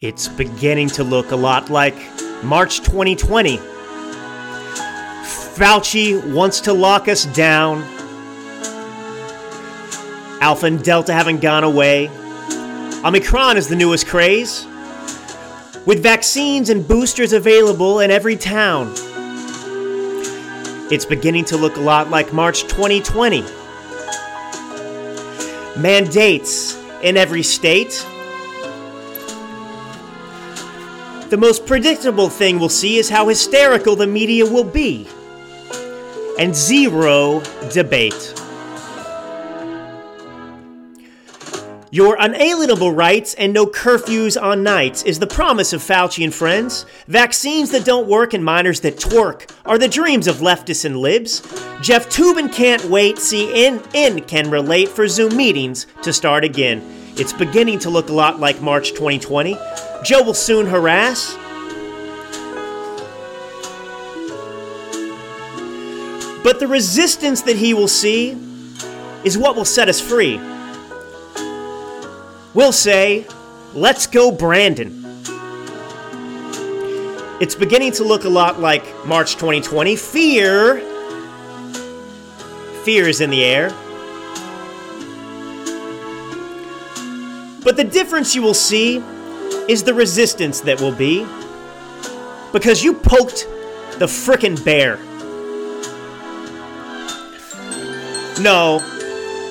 It's beginning to look a lot like March 2020. Fauci wants to lock us down. Alpha and Delta haven't gone away. Omicron is the newest craze. With vaccines and boosters available in every town. It's beginning to look a lot like March 2020. Mandates in every state. The most predictable thing we'll see is how hysterical the media will be. And zero debate. Your unalienable rights and no curfews on nights is the promise of Fauci and friends. Vaccines that don't work and minors that twerk are the dreams of leftists and libs. Jeff Toobin can't wait, in can relate for Zoom meetings to start again. It's beginning to look a lot like March 2020. Joe will soon harass. But the resistance that he will see is what will set us free. We'll say, let's go, Brandon. It's beginning to look a lot like March 2020. Fear. Fear is in the air. But the difference you will see is the resistance that will be. Because you poked the frickin' bear. No,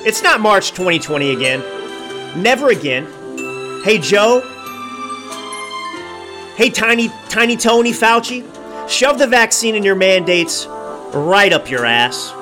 it's not March 2020 again. Never again. Hey, Joe. Hey, Tiny, Tiny Tony Fauci. Shove the vaccine and your mandates right up your ass.